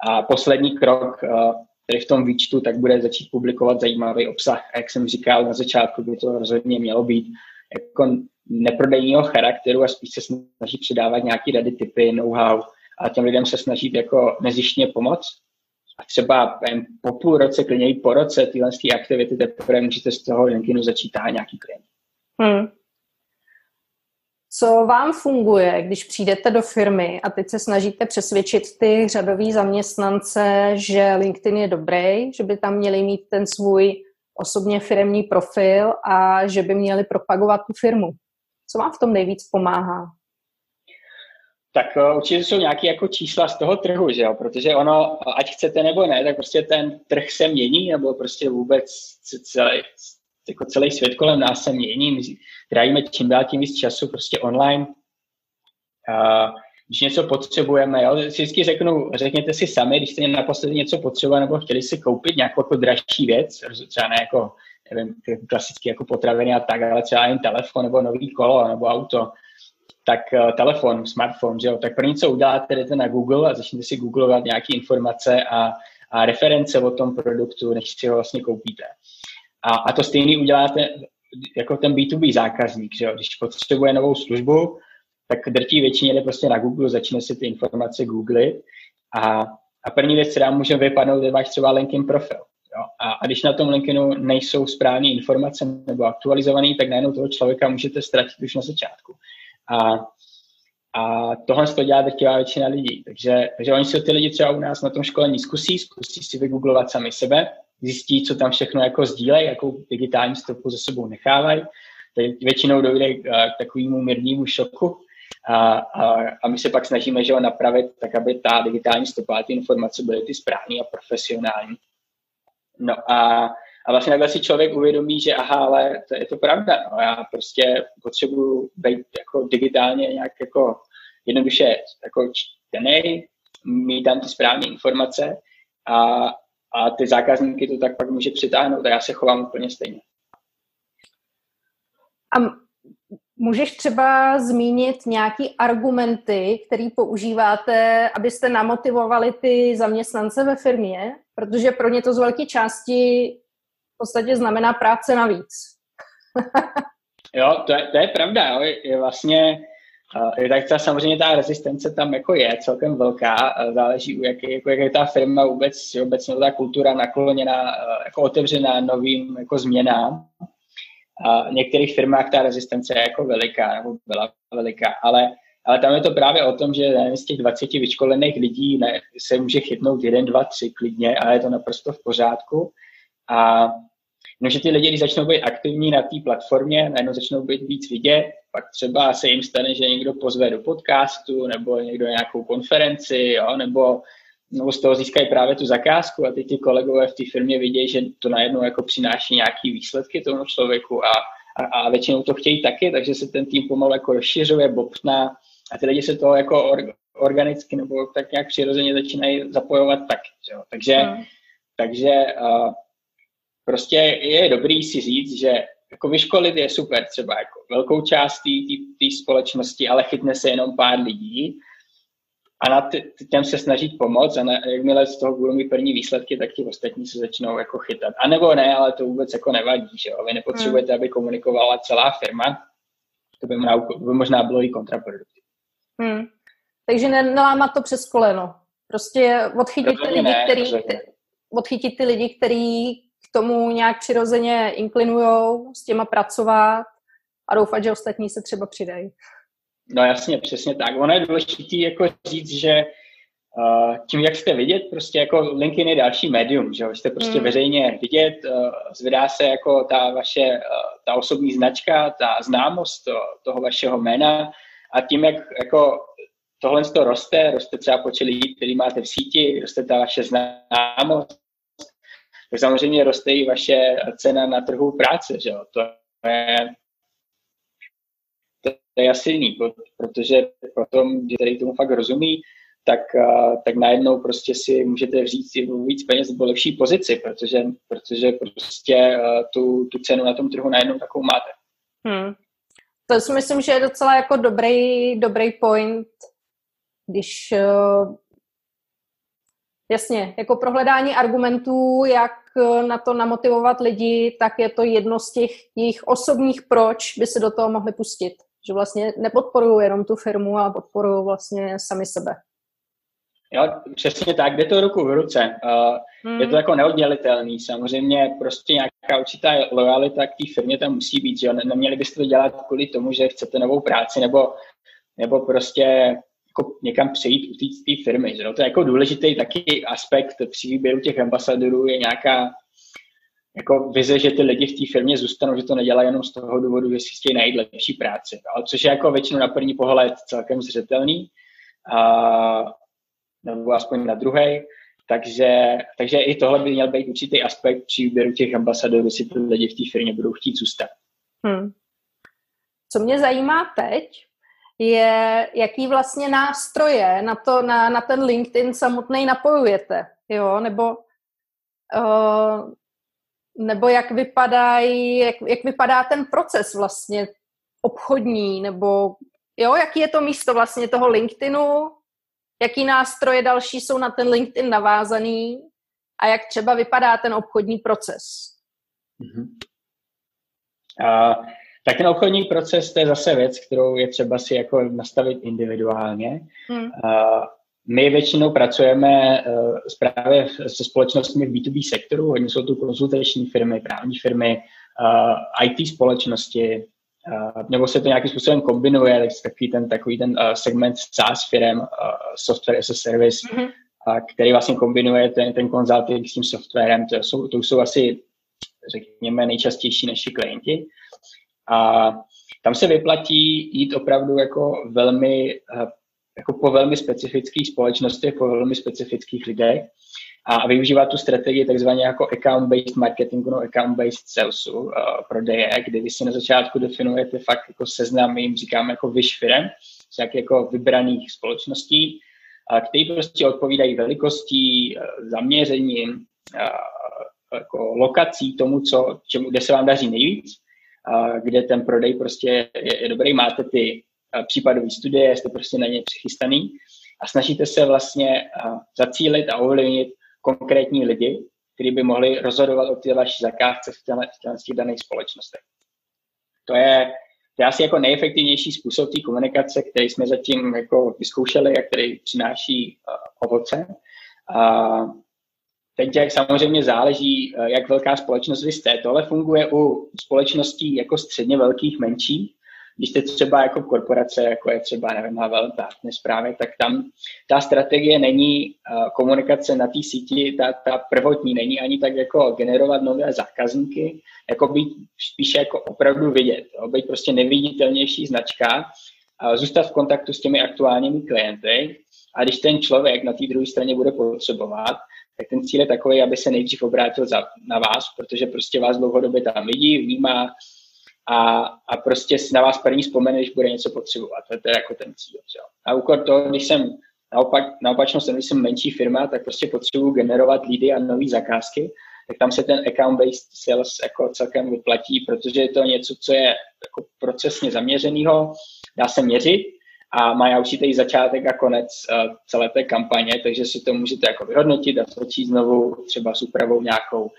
A poslední krok, uh, který v tom výčtu, tak bude začít publikovat zajímavý obsah. A jak jsem říkal na začátku, by to rozhodně mělo být jako neprodejního charakteru a spíš se snaží předávat nějaký rady, typy, know-how a těm lidem se snažit jako nezištně pomoct. A třeba po půl roce, klidně i po roce tyhle aktivity teprve můžete z toho LinkedInu začít nějaký klient. Hmm. Co vám funguje, když přijdete do firmy a teď se snažíte přesvědčit ty řadový zaměstnance, že LinkedIn je dobrý, že by tam měli mít ten svůj osobně firmní profil a že by měli propagovat tu firmu? Co vám v tom nejvíc pomáhá? Tak uh, určitě jsou nějaké jako čísla z toho trhu, že jo? protože ono, ať chcete nebo ne, tak prostě ten trh se mění, nebo prostě vůbec celý, jako celý svět kolem nás se mění. My trávíme čím dál tím víc času prostě online. Když něco potřebujeme, jo, vždycky řeknu, řekněte si sami, když jste naposledy něco potřebovali nebo chtěli si koupit nějakou jako dražší věc, třeba ne jako nevím, klasicky jako potraviny a tak, ale třeba jen telefon nebo nový kolo nebo auto, tak uh, telefon, smartphone, že jo, tak první, co uděláte, jdete na Google a začnete si googlovat nějaké informace a, a reference o tom produktu, než si ho vlastně koupíte. A, a to stejný uděláte jako ten B2B zákazník, že jo, když potřebuje novou službu, tak drtí většině jde prostě na Google, začne si ty informace googlit a, a první věc, která může vypadnout, je váš třeba LinkedIn profil. Jo? A, a když na tom LinkedInu nejsou správné informace nebo aktualizované, tak najednou toho člověka můžete ztratit už na začátku. A, a tohle to dělá drtivá většina lidí. Takže, takže oni si ty lidi třeba u nás na tom školení zkusí, zkusí si vygooglovat sami sebe, zjistí, co tam všechno jako sdílejí, jakou digitální stopu za sebou nechávají. Většinou dojde k takovému mírnému šoku, a, a, a my se pak snažíme že ho napravit tak, aby ta digitální stopa, ty informace byly ty správné a profesionální. No a, a vlastně takhle si člověk uvědomí, že aha, ale to je to pravda, no, já prostě potřebuji být jako digitálně nějak jako jednoduše jako čtený, mít tam ty správné informace a, a ty zákazníky to tak pak může přitáhnout a já se chovám úplně stejně. A Můžeš třeba zmínit nějaký argumenty, které používáte, abyste namotivovali ty zaměstnance ve firmě, protože pro ně to z velké části podstatě znamená práce navíc. jo, to je, to je pravda. Jo. Je vlastně, je tak ta, samozřejmě ta rezistence tam jako je celkem velká, záleží, jak, jako, jak je ta firma vůbec, obecně ta kultura nakloněná, jako otevřená novým jako změnám. A v některých firmách ta rezistence je jako veliká, nebo byla veliká, ale, ale tam je to právě o tom, že z těch 20 vyškolených lidí ne, se může chytnout jeden, dva, tři klidně a je to naprosto v pořádku. A no, že ty lidi, když začnou být aktivní na té platformě, najednou začnou být víc vidět, pak třeba se jim stane, že někdo pozve do podcastu, nebo někdo nějakou konferenci, jo, nebo nebo z toho získají právě tu zakázku a teď ty kolegové v té firmě vidějí, že to najednou jako přináší nějaký výsledky tomu člověku a, a, a většinou to chtějí taky, takže se ten tým pomalu jako rozšiřuje, bobtná a ty lidi se toho jako or, organicky nebo tak nějak přirozeně začínají zapojovat tak. Jo. Takže, hmm. takže uh, prostě je dobrý si říct, že jako vyškolit je super třeba jako velkou část té společnosti, ale chytne se jenom pár lidí a na t- těm se snažit pomoct a na, jakmile z toho budou mít první výsledky, tak ti ostatní se začnou jako chytat. A nebo ne, ale to vůbec jako nevadí, že jo? Vy nepotřebujete, hmm. aby komunikovala celá firma, to by, možná, by možná bylo i kontraproduktivní. Hmm. Takže nelámat to přes koleno. Prostě odchytit ty, lidi, ne, který, odchytit ty lidi, kteří k tomu nějak přirozeně inklinují, s těma pracovat a doufat, že ostatní se třeba přidají. No jasně, přesně tak. Ono je důležité jako říct, že uh, tím, jak jste vidět, prostě jako LinkedIn je další médium, že jste prostě mm. veřejně vidět, uh, zvedá se jako ta vaše, uh, ta osobní značka, ta známost to, toho vašeho jména a tím, jak jako tohle to roste, roste třeba počet lidí, který máte v síti, roste ta vaše známost, tak samozřejmě roste i vaše cena na trhu práce, že jo? To je je asi jiný, protože potom, který tomu fakt rozumí, tak, tak najednou prostě si můžete říct víc peněz nebo lepší pozici, protože, protože prostě tu, tu cenu na tom trhu najednou takovou máte. Hmm. To si myslím, že je docela jako dobrý, dobrý point, když jasně, jako pro hledání argumentů, jak na to namotivovat lidi, tak je to jedno z těch jejich osobních proč by se do toho mohli pustit. Že vlastně nepodporují jenom tu firmu, ale podporují vlastně sami sebe. Jo, přesně tak, jde to ruku v ruce. Uh, hmm. Je to jako neoddělitelný. Samozřejmě prostě nějaká určitá lojalita k té firmě tam musí být. Že jo? Neměli byste to dělat kvůli tomu, že chcete novou práci nebo, nebo prostě jako někam přejít u té firmy. Že jo? To je jako důležitý taky aspekt při výběru těch ambasadorů je nějaká jako vize, že ty lidi v té firmě zůstanou, že to nedělají jenom z toho důvodu, že si chtějí najít lepší práci. Ale což je jako většinou na první pohled celkem zřetelný. A nebo aspoň na druhý. Takže, takže i tohle by měl být určitý aspekt při výběru těch ambasadorů, jestli ty lidi v té firmě budou chtít zůstat. Hmm. Co mě zajímá teď, je, jaký vlastně nástroje na, to, na, na ten LinkedIn samotný napojujete, jo, nebo uh, nebo jak, vypadají, jak, jak vypadá ten proces vlastně obchodní, nebo jo, jaký je to místo vlastně toho LinkedInu, jaký nástroje další jsou na ten LinkedIn navázaný a jak třeba vypadá ten obchodní proces. Mm-hmm. Uh, tak ten obchodní proces, to je zase věc, kterou je třeba si jako nastavit individuálně. Hmm. My většinou pracujeme uh, právě se společnostmi v B2B sektoru, hodně jsou tu konzultační firmy, právní firmy, uh, IT společnosti, uh, nebo se to nějakým způsobem kombinuje, tak takový ten, takový ten segment SaaS firm, software as a service, mm-hmm. uh, který vlastně kombinuje ten, ten consulting s tím softwarem. To jsou, to jsou asi, řekněme, nejčastější naši klienti. A tam se vyplatí jít opravdu jako velmi, uh, jako po velmi specifických společnostech, po velmi specifických lidech a využívat tu strategii takzvaně jako account-based marketingu, no account-based salesu, uh, prodeje, kdy vy si na začátku definujete fakt jako seznam, jim říkáme jako wish firm, z jako vybraných společností, uh, který prostě odpovídají velikostí, uh, zaměřením, uh, jako lokací tomu, co, čemu, kde se vám daří nejvíc, kde ten prodej prostě je, je dobrý, máte ty případové studie, jste prostě na ně přichystaný a snažíte se vlastně zacílit a ovlivnit konkrétní lidi, kteří by mohli rozhodovat o té vaší zakázce v, těch daných společnostech. To je, to je asi jako nejefektivnější způsob té komunikace, který jsme zatím jako vyzkoušeli a který přináší ovoce. Teď jak samozřejmě záleží, uh, jak velká společnost vy jste. Tohle funguje u společností jako středně velkých, menších, když jste třeba jako korporace, jako je třeba, nevím, Havel, Darkness právě, tak tam ta strategie není uh, komunikace na té síti, ta, ta prvotní není ani tak jako generovat nové zákazníky, jako být spíše jako opravdu vidět, jo, být prostě neviditelnější značka, zůstat v kontaktu s těmi aktuálními klienty a když ten člověk na té druhé straně bude potřebovat, tak ten cíl je takový, aby se nejdřív obrátil za, na vás, protože prostě vás dlouhodobě tam vidí, vnímá, a, a prostě na vás první vzpomene, když bude něco potřebovat. To je jako ten cíl. Že? A úkor to, když jsem naopak, naopačno jsem, když jsem menší firma, tak prostě potřebuji generovat lídy a nové zakázky, tak tam se ten account-based sales jako celkem vyplatí, protože je to něco, co je jako procesně zaměřeného, dá se měřit a má určitý začátek a konec uh, celé té kampaně, takže si to můžete jako vyhodnotit a začít znovu třeba s úpravou nějakou.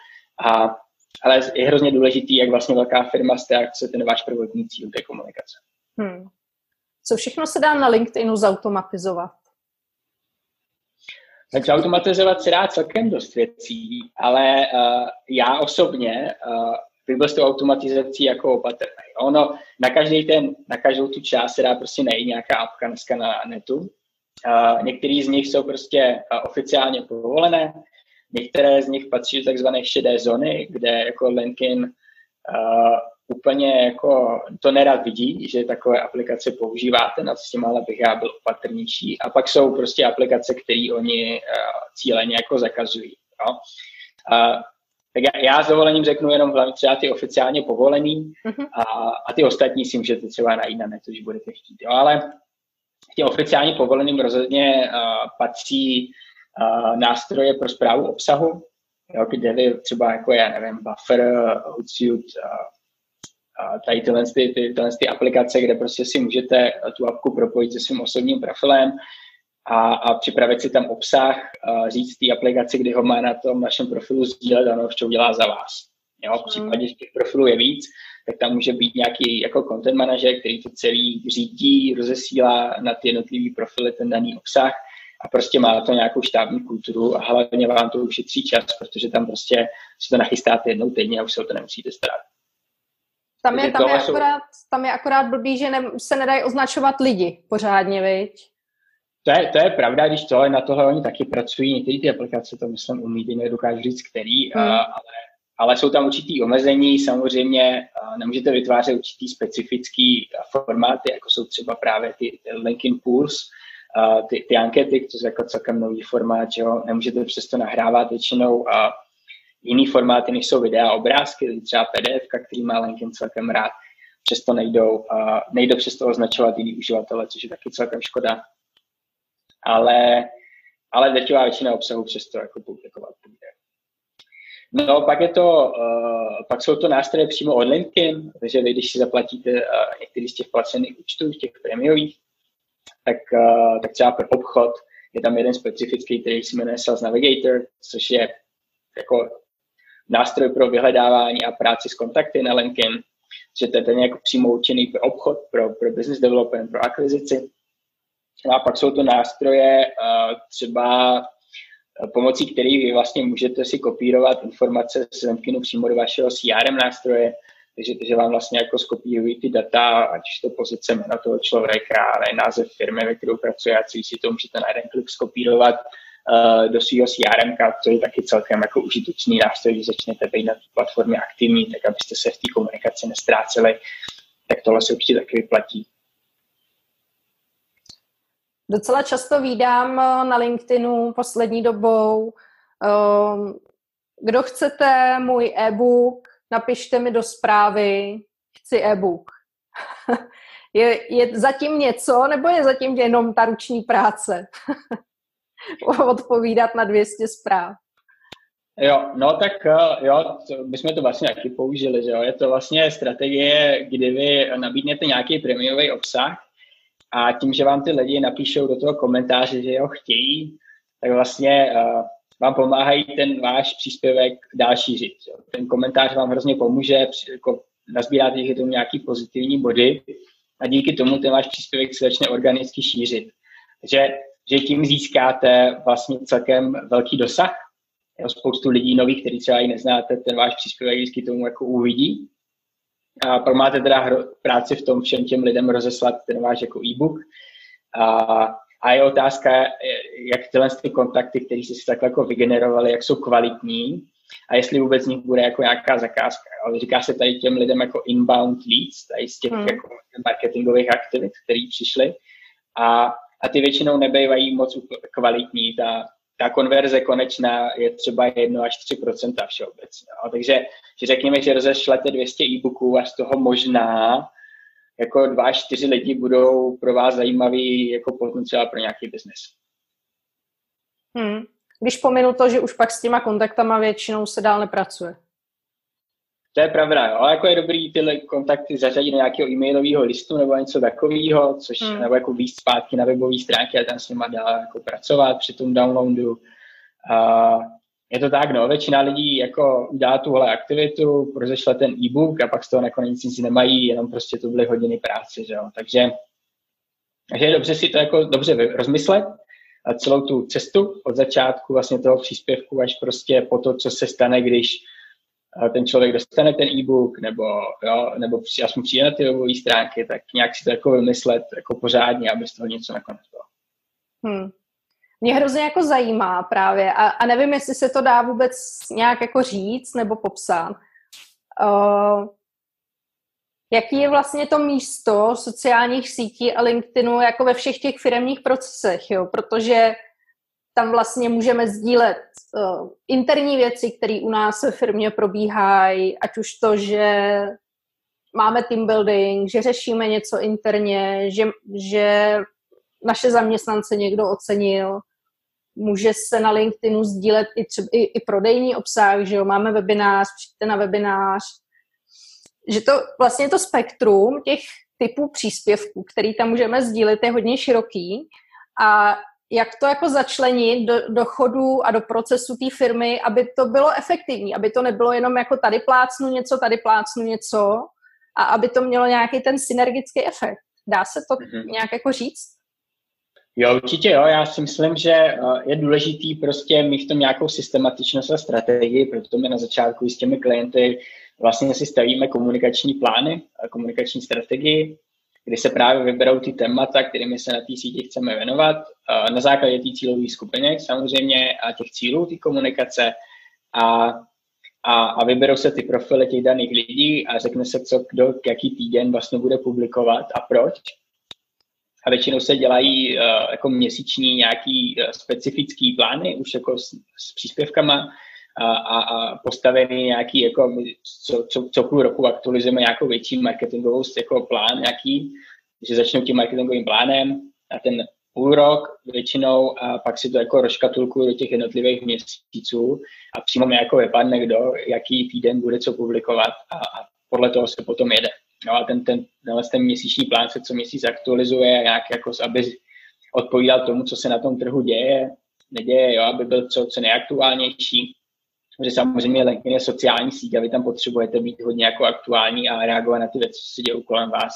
A ale je hrozně důležitý, jak vlastně velká firma jste a co je ten váš prvotní cíl té komunikace. Hmm. Co všechno se dá na LinkedInu zautomatizovat? Tak zautomatizovat se dá celkem dost věcí, ale uh, já osobně uh, bych byl s tou automatizací jako opatrný. Ono na každý ten, na každou tu část se dá prostě najít nějaká apka dneska na netu. Uh, některý z nich jsou prostě uh, oficiálně povolené, Některé z nich patří do takzvané šedé zóny, kde jako LinkedIn uh, úplně jako to nerad vidí, že takové aplikace používáte, na s tím ale bych já byl opatrnější. A pak jsou prostě aplikace, které oni uh, cíleně jako zakazují. Jo. Uh, Tak já, já s dovolením řeknu jenom hlavně třeba ty oficiálně povolený uh-huh. a, a ty ostatní si můžete třeba najít na netu, když budete chtít. Jo, ale těm oficiálně povoleným rozhodně uh, patří uh, nástroje pro zprávu obsahu, jo, kde třeba jako já nevím, Buffer, Hootsuite, uh, tady tyhle, ty, ty, tyhle ty aplikace, kde prostě si můžete tu apku propojit se svým osobním profilem a, a připravit si tam obsah, a říct té aplikaci, kdy ho má na tom našem profilu sdílet, ano, co udělá za vás. Jo, v případě, že těch profilů je víc, tak tam může být nějaký jako content manažer, který to celý řídí, rozesílá na ty jednotlivé profily ten daný obsah a prostě má to nějakou štábní kulturu a hlavně vám to ušetří čas, protože tam prostě si to nachystáte jednou týdně a už se o to nemusíte starat. Tam je, tam, je akorát, tam je akorát blbý, že ne, se nedají označovat lidi pořádně, viď? To je, to je pravda, když tohle na tohle oni taky pracují, některé ty aplikace to myslím umí, ty nedokážu říct který, hmm. ale, ale jsou tam určitý omezení, samozřejmě nemůžete vytvářet určitý specifický formáty, jako jsou třeba právě ty LinkedIn Pools, ty, ty ankety, to je jako celkem nový formát, že jo, nemůžete přesto nahrávat většinou a jiný formáty, než jsou videa a obrázky, třeba PDF, který má LinkedIn celkem rád, přesto nejdou, nejdou přesto označovat jiný uživatele, což je taky celkem škoda. Ale, ale drtivá většina obsahu přesto jako publikovat bude. No, pak, je to, uh, pak jsou to nástroje přímo od LinkedIn, takže vy, když si zaplatíte uh, některý z těch placených účtů, těch prémiových, tak, uh, tak třeba pro obchod je tam jeden specifický, který se jmenuje Sales Navigator, což je jako nástroj pro vyhledávání a práci s kontakty na LinkedIn, že to je ten jako přímo určený pro obchod, pro, pro business development, pro akvizici. No a pak jsou to nástroje uh, třeba eh, pomocí kterých vy vlastně můžete si kopírovat informace z LinkedInu přímo do vašeho CRM nástroje, takže, takže vám vlastně jako skopírují ty data, ať už to pozice jména toho člověka, ale název firmy, ve kterou pracuje, a si to můžete na jeden klik skopírovat uh, do svého CRM, to je taky celkem jako užitečný nástroj, když začnete být na té platformě aktivní, tak abyste se v té komunikaci nestráceli, tak tohle se určitě taky vyplatí. Docela často vídám eh, na LinkedInu poslední dobou, ehm, kdo chcete můj e-book, napište mi do zprávy, chci e-book. je, je zatím něco, nebo je zatím jenom ta ruční práce? odpovídat na 200 zpráv. Jo, no tak eh, jo, bychom to vlastně taky použili, že jo. Je to vlastně strategie, kdy vy nabídnete nějaký prémiový obsah a tím, že vám ty lidi napíšou do toho komentáře, že ho chtějí, tak vlastně uh, vám pomáhají ten váš příspěvek dál šířit. Jo. Ten komentář vám hrozně pomůže, jako nazbíráte díky tomu nějaký pozitivní body a díky tomu ten váš příspěvek se začne organicky šířit. Takže že tím získáte vlastně celkem velký dosah. Jo, spoustu lidí nových, který třeba i neznáte, ten váš příspěvek vždycky tomu jako uvidí. A pak máte teda hro, práci v tom všem těm lidem rozeslat ten váš jako e-book. A, a je otázka, jak tyhle ty kontakty, které jste si takhle jako vygenerovali, jak jsou kvalitní a jestli vůbec z nich bude jako nějaká zakázka. Ale říká se tady těm lidem jako inbound leads, tady z těch hmm. jako marketingových aktivit, které přišly. A a ty většinou nebývají moc kvalitní. Ta, ta konverze konečná je třeba 1 až 3% všeobecně. No. Takže že řekněme, že rozešlete 200 e-booků a z toho možná jako 2 až 4 lidi budou pro vás zajímavý jako potenciál pro nějaký biznes. Hmm. Když pominu to, že už pak s těma kontaktama většinou se dál nepracuje. To je pravda, jo. ale jako je dobrý tyhle kontakty zařadit do nějakého e-mailového listu nebo něco takového, což hmm. nebo jako víc zpátky na webové stránky a tam s nima dá jako pracovat při tom downloadu. A je to tak, no, většina lidí jako dá tuhle aktivitu, rozešle ten e-book a pak z toho nakonec nic nemají, jenom prostě to byly hodiny práce, že jo. Takže, takže je dobře si to jako dobře rozmyslet a celou tu cestu od začátku vlastně toho příspěvku až prostě po to, co se stane, když ten člověk dostane ten e-book nebo, jo, nebo aspoň přijde na ty webové stránky, tak nějak si to jako vymyslet jako pořádně, aby z toho něco nakonec bylo. Hmm. Mě hrozně jako zajímá právě a, a nevím, jestli se to dá vůbec nějak jako říct nebo popsat. Uh, jaký je vlastně to místo sociálních sítí a LinkedInu jako ve všech těch firmních procesech, jo? protože tam vlastně můžeme sdílet uh, interní věci, které u nás ve firmě probíhají, ať už to, že máme team building, že řešíme něco interně, že, že naše zaměstnance někdo ocenil, může se na LinkedInu sdílet i, třeba, i, i prodejní obsah, že jo, máme webinář, přijďte na webinář, že to vlastně to spektrum těch typů příspěvků, který tam můžeme sdílet, je hodně široký. A jak to jako začlenit do, do chodu a do procesu té firmy, aby to bylo efektivní, aby to nebylo jenom jako tady plácnu něco, tady plácnu něco a aby to mělo nějaký ten synergický efekt. Dá se to mm-hmm. nějak jako říct? Jo, určitě jo. Já si myslím, že eh, je důležitý prostě mít v tom nějakou systematičnost a strategii, proto my na začátku s těmi klienty vlastně si stavíme komunikační plány a komunikační strategii, kdy se právě vyberou ty témata, kterými se na té síti chceme věnovat, na základě té cílové skupiny samozřejmě a těch cílů té komunikace a, a, a vyberou se ty profily těch daných lidí a řekne se, co kdo jaký týden vlastně bude publikovat a proč. A většinou se dělají uh, jako měsíční nějaký uh, specifický plány už jako s, s příspěvkama, a, a, a postavený nějaký, jako co, co, co půl roku aktualizujeme nějakou větší marketingovou jako plán nějaký, že začnou tím marketingovým plánem a ten půl rok většinou a pak si to jako rozkatulkuju do těch jednotlivých měsíců a přímo mi jako vypadne, kdo, jaký týden bude co publikovat a, a podle toho se potom jede. No a ten, ten, ten měsíční plán se co měsíc aktualizuje, nějak jako, aby odpovídal tomu, co se na tom trhu děje, neděje, jo, aby byl co, co nejaktuálnější že samozřejmě LinkedIn je sociální síť a vy tam potřebujete být hodně jako aktuální a reagovat na ty věci, co se dějí kolem vás.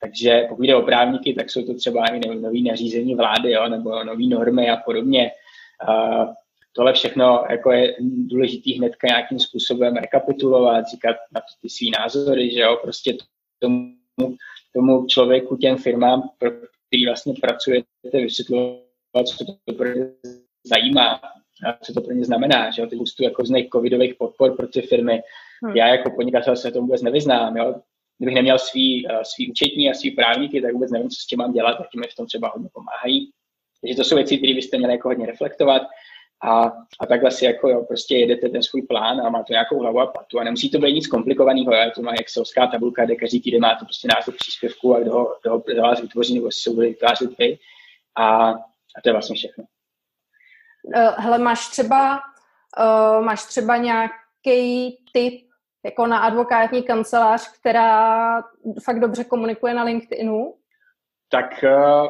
Takže pokud jde o právníky, tak jsou to třeba i nové nařízení vlády jo, nebo nové normy a podobně. Uh, tohle všechno jako je důležitý hnedka nějakým způsobem rekapitulovat, říkat na to ty svý názory, že jo, prostě tomu, tomu člověku, těm firmám, pro který vlastně pracujete, vysvětlovat, co to zajímá, co to pro ně znamená, že jo, ty spoustu jako z covidových podpor pro ty firmy. Hmm. Já jako podnikatel se to vůbec nevyznám, jo. Kdybych neměl svý, uh, svý účetní a svý právníky, tak vůbec nevím, co s tím mám dělat, tak mi v tom třeba hodně pomáhají. Takže to jsou věci, které byste měli jako hodně reflektovat a, a takhle si jako jo, prostě jedete ten svůj plán a má to nějakou hlavu a patu a nemusí to být nic komplikovaného, jo, to má excelská tabulka, kde každý týden máte prostě název příspěvku a kdo ho, kdo ho vás vytvoří nebo si se bude vytvářet vy a, a to je vlastně všechno. Uh, hele, máš třeba, uh, máš třeba nějaký tip jako na advokátní kancelář, která fakt dobře komunikuje na LinkedInu? Tak uh,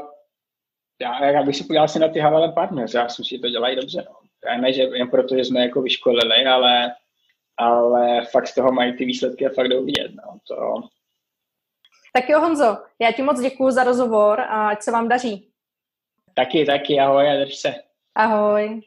já, já bych si podíval si na ty Havel Partners, já si myslím, že to dělají dobře. No. Já ne, že jen proto, že jsme jako vyškolili, ale, ale fakt z toho mají ty výsledky a fakt jdou vidět. No. To... Tak jo, Honzo, já ti moc děkuji za rozhovor a ať se vám daří. Taky, taky, ahoj a drž se. Ahoj.